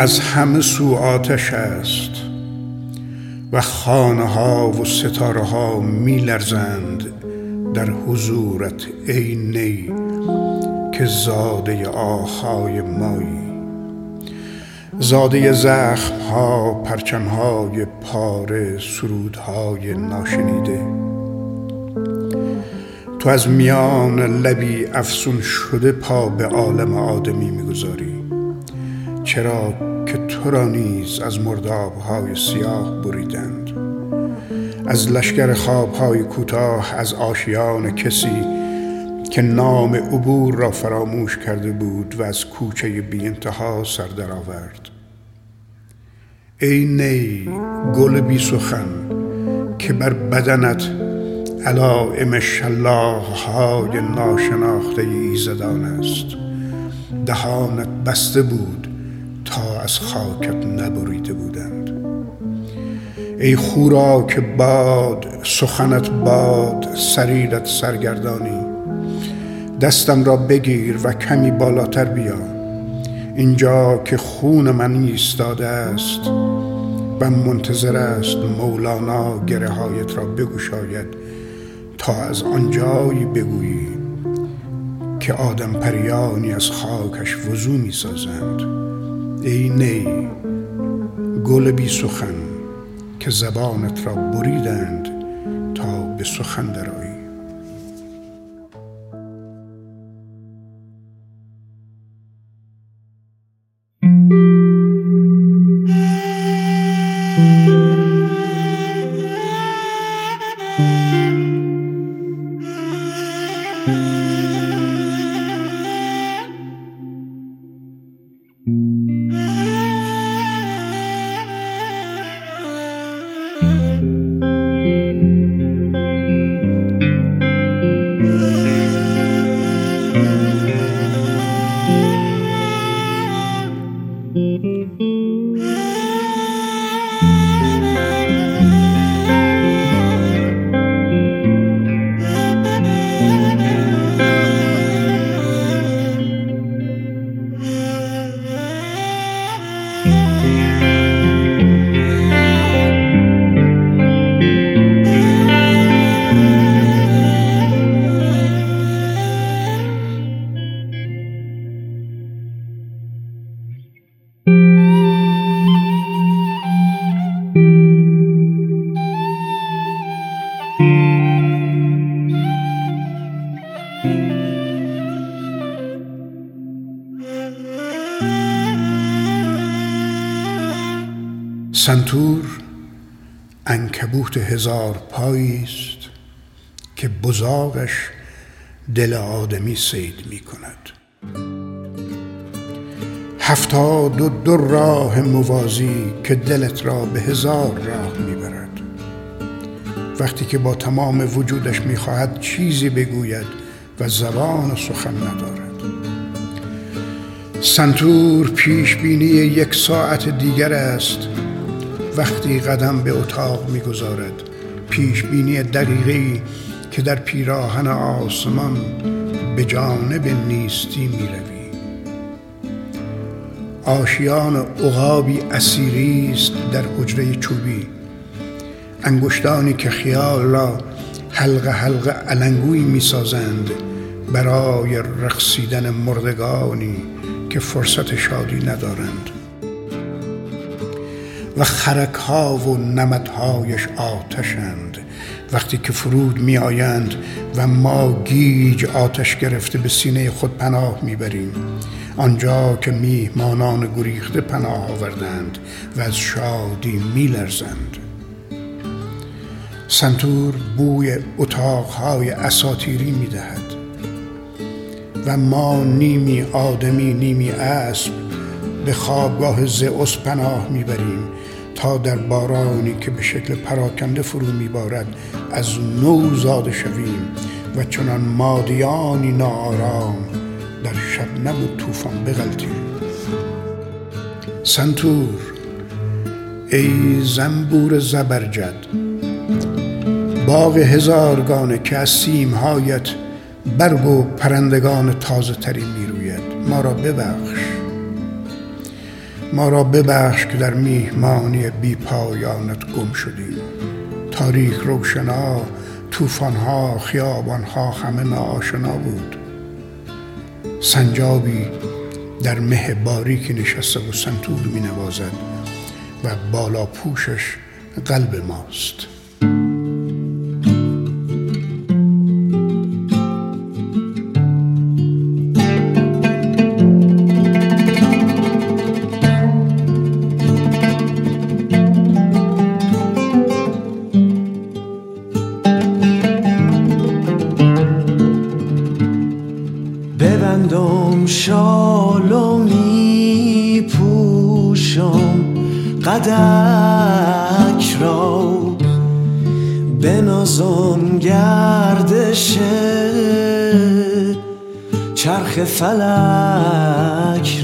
از همه سو آتش است و خانه ها و ستاره ها می لرزند در حضورت ای نی که زاده آهای مایی. زاده زخم ها پرچم های پاره سرودهای ناشنیده. تو از میان لبی افسون شده پا به عالم آدمی می‌گذاری. چرا تو را نیز از های سیاه بریدند؟ از لشکر خوابهای کوتاه از آشیان کسی که نام عبور را فراموش کرده بود و از کوچه بی انتها سر درآورد. ای نی گل بی سخن که بر بدنت علائم شلاق های ناشناخته ایزدان است. دهانت بسته بود از خاکت نبریده بودند. ای خورا که باد سخنت باد سریرت سرگردانی. دستم را بگیر و کمی بالاتر بیا. اینجا که خون من ایستاده است و منتظر است مولانا گره هایت را بگشاید تا از آنجایی بگویی که آدم پریانی از خاکش وضو می سازند ای نی گل بی سخن که زبانت را بریدند تا به سخن درآیی هزار پایی است که بزاقش دل آدمی سید می کند. هفتاد و دو راه موازی که دلت را به هزار راه می‌برد وقتی که با تمام وجودش می‌خواهد چیزی بگوید و زبان سخن ندارد. سنتور پیش بینی یک ساعت دیگر است. وقتی قدم به اتاق می‌گذارد پیش بینی دقیقی که در پیراهن آسمان به جانب نیستی می‌روی آشیان عقابی اسیری است در حجره چوبی. انگشتانی که خیال را حلقه حلقه علنگوی می‌سازند برای رقصیدن مردگانی که فرصت شادی ندارند. و خرک ها و نمدهایش آتشند. وقتی که فرود می آیند و ما گیج آتش گرفته به سینه خود پناه می بریم آنجا که میهمانان گریخته پناه آوردند و از شادی می لرزند سنتور بوی اتاقهای اساتیری می دهد و ما نیمی آدمی نیمی اسب به خوابگاه زئوس پناه می‌بریم. تا در بارانی که به شکل پراکنده فرو میبارد از نو زاده شویم و چنان مادیانی ناآرام در شبنم و طوفان بغلطیم سنتور ای زنبور زبرجد باغ هزارگانه که از سیمهایت برگ و پرندگان تازه تری می روید ما را ببخش. ما را ببخش که در میهمانی بی پایانت گم شدیم. تاریخ روشنا طوفانها خیابانها همه آشنا بود. سنجابی در مه باریکی نشسته و سنتور می نوازد و بالا پوشش قلب ماست. قدک را بنازم گردش چرخ فلک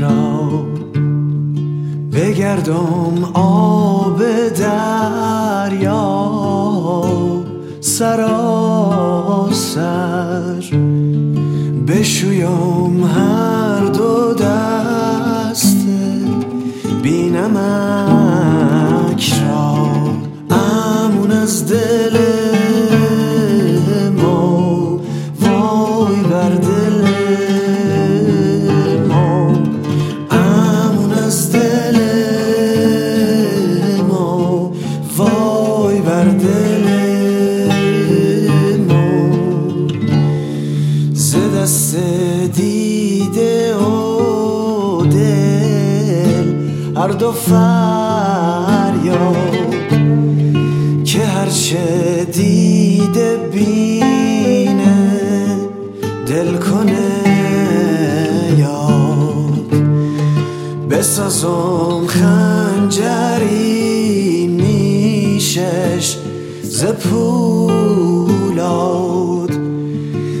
را بگردم آب دریا سراسر. بشویم هر دو دست. بینمک پولاد.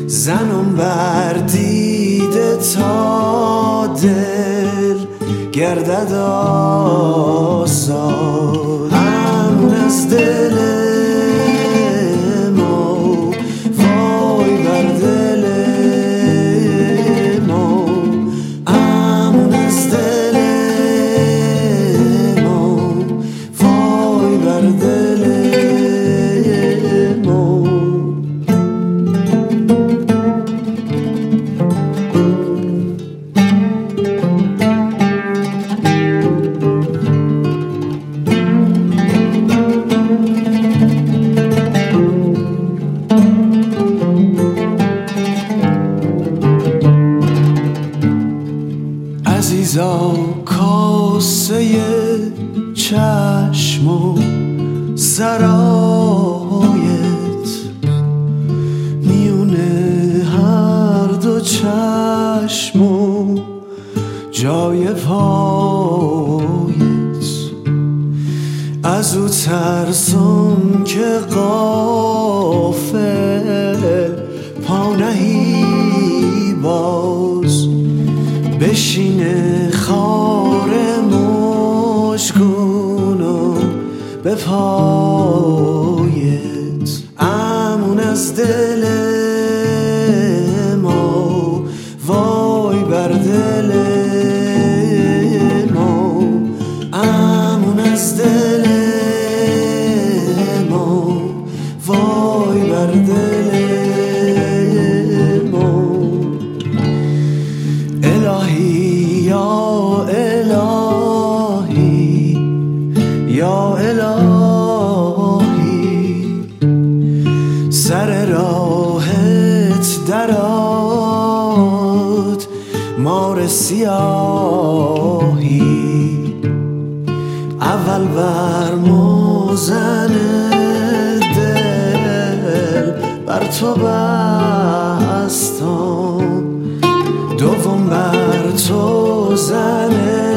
زنم بر دیده تا دل گردد آزاد که قافل پا نهی باز بشینه خار مشکونو به پایت امون از دل سیاهی. اول بر موزن دل بر تو بستم دوم بر تو زنه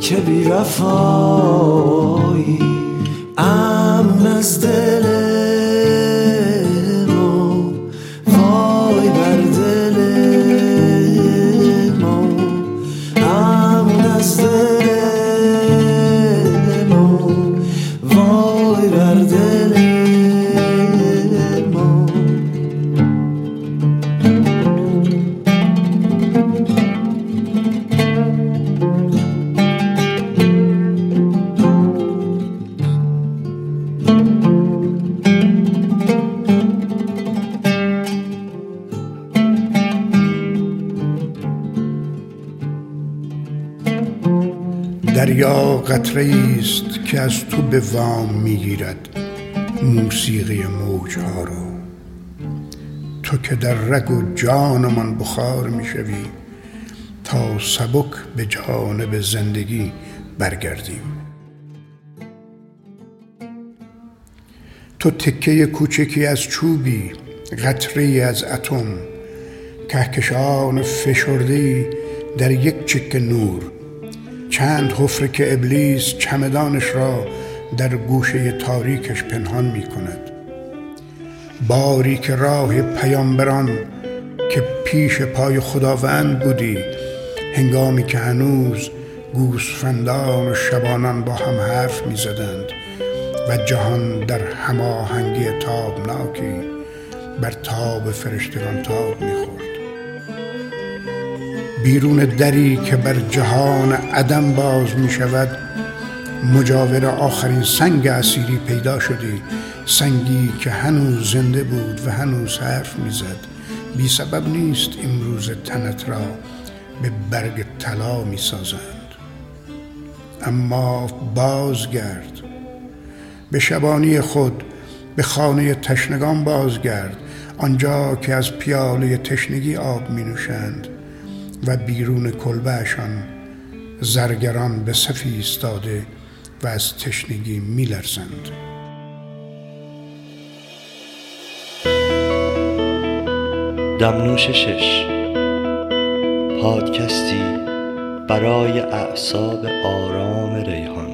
که بی وفایی. امن از دل دریا قطره است که از تو به وام می‌گیرد موسیقی موجها را. تو که در رگ و جانمان بخار می‌شوی تا سبک به جانب زندگی برگردیم. تو تکه کوچکی از چوبی قطره از اتم کهکشان فشرده در یک چکه نور. چند حفره که ابلیس چمدانش را در گوشه تاریکش پنهان می کند باری که راه پیامبران که پیش پای خداوند بودی هنگامی که هنوز گوسفندان و شبانان با هم حرف می زدند و جهان در هماهنگی تابناکی بر تاب فرشتگان تاب می‌خورد. بیرون دری که بر جهان عدم باز می شود مجاور آخرین سنگ اسیری پیدا شدی سنگی که هنوز زنده بود و هنوز حرف می‌زد بی سبب نیست امروز تنت را به برگ طلا می سازند. اما بازگرد به شبانی خود به خانه تشنگان بازگرد آنجا که از پیاله تشنگی آب می نوشند. و بیرون کلبهشان زرگران به صفی ایستاده و از تشنگی می لرزند. دمنوش شش پادکستی برای اعصاب آرام ریحان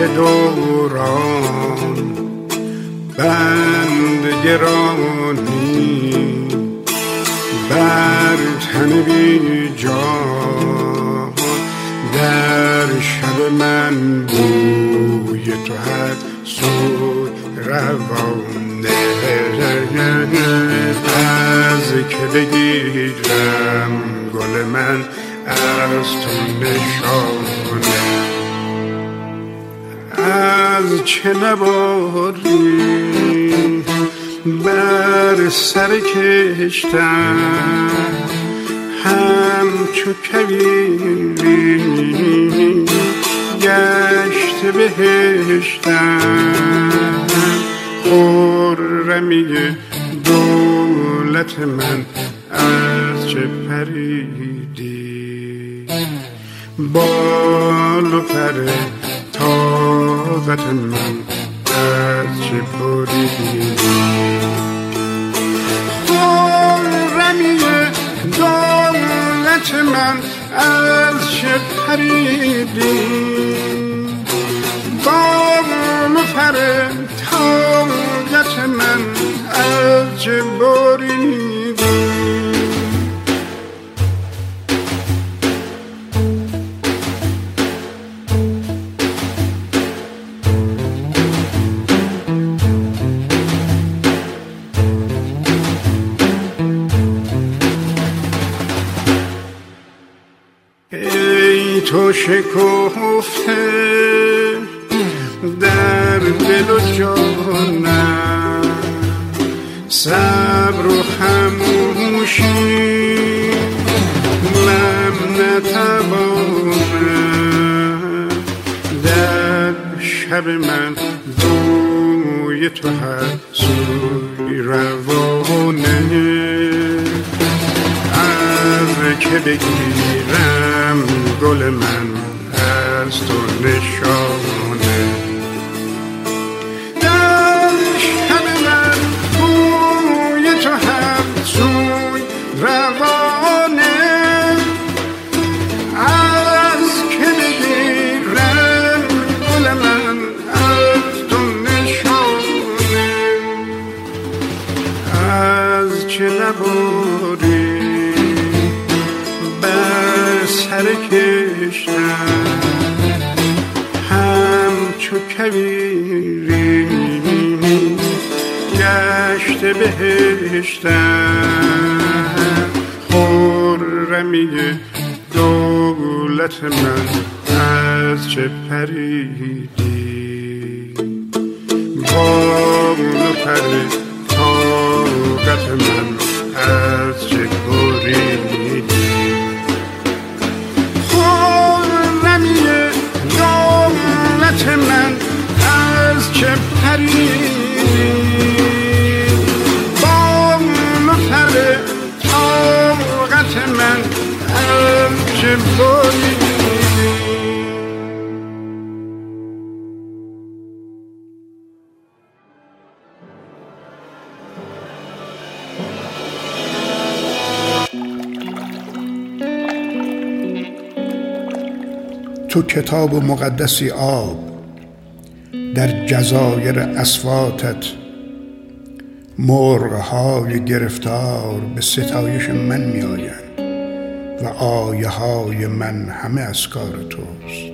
گردش دوران. بند گرانی. بر تن بی جان. در شب من بوی تو هر سوی روانه. از که بگیرم گل من از تو نشانه. از چه نباری بر سر کشتن همچو کویری گشت بهشتن. خرمی دولت من از چه پریدی؟ بال و پره طاقت من از چه بریدی خرمی دولت من از چه پریدی؟ بال و پر طاقت من از چه بریدی؟ تو شکفته در دل و جانم صبر و خموشی من نتوانم. در شب من دوی تو هر سوی روانه. که بگیرم گل من از تو نشانه پر طاقت من از چه بریدی خرمی دولت من از چه پریدی بام پر طاقت من از چه بریدی تو کتاب مقدسی آب در جزایر اسواتت مرغهای گرفتار به ستایش من می آیند و آیه های من همه از کار توست.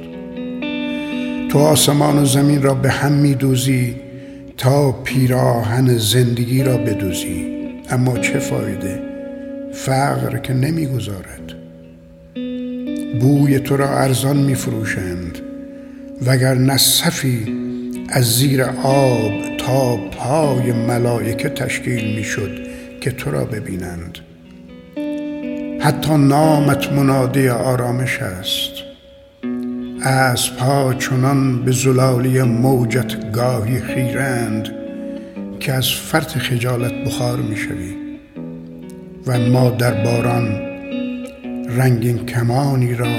تو آسمان و زمین را به هم می دوزی تا پیراهن زندگی را بدوزی. اما چه فایده؟ فقر که نمی‌گذارد. بوی تو را ارزان می فروشند وگر نصفی از زیر آب تا پای ملائکه تشکیل می شد که تو را ببینند. حتی نامت منادی آرامش است. از پا چنان به زلالی موجت گاهی خیرند که از فرط خجالت بخار می شوی و ما در باران رنگین کمانی را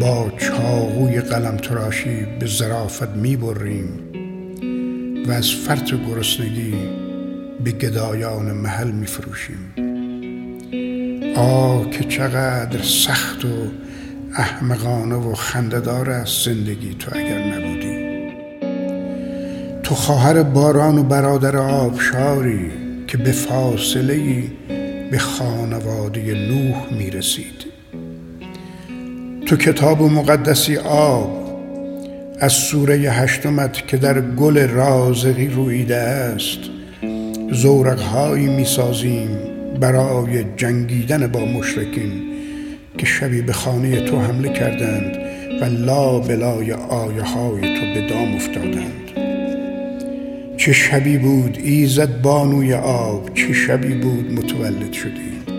با چاقوی قلم تراشی به ظرافت می بریم و از فرط گرسنگی به گدایان محل می فروشیم. آه که چقدر سخت و احمقانه و خنددار است زندگی تو اگر نبودی. تو خواهر باران و برادر آبشاری که به فاصله ای به خانواده نوح می رسید تو کتاب مقدسی آب از سوره هشتمت که در گل رازقی رویده است زورقهایی می سازیم برای جنگیدن با مشرکین که شبی به خانه تو حمله کردند و لا بلای آیه های تو به دام افتادند. چه شبی بود ایزد بانوی آب چه شبی بود متولد شدی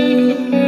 Música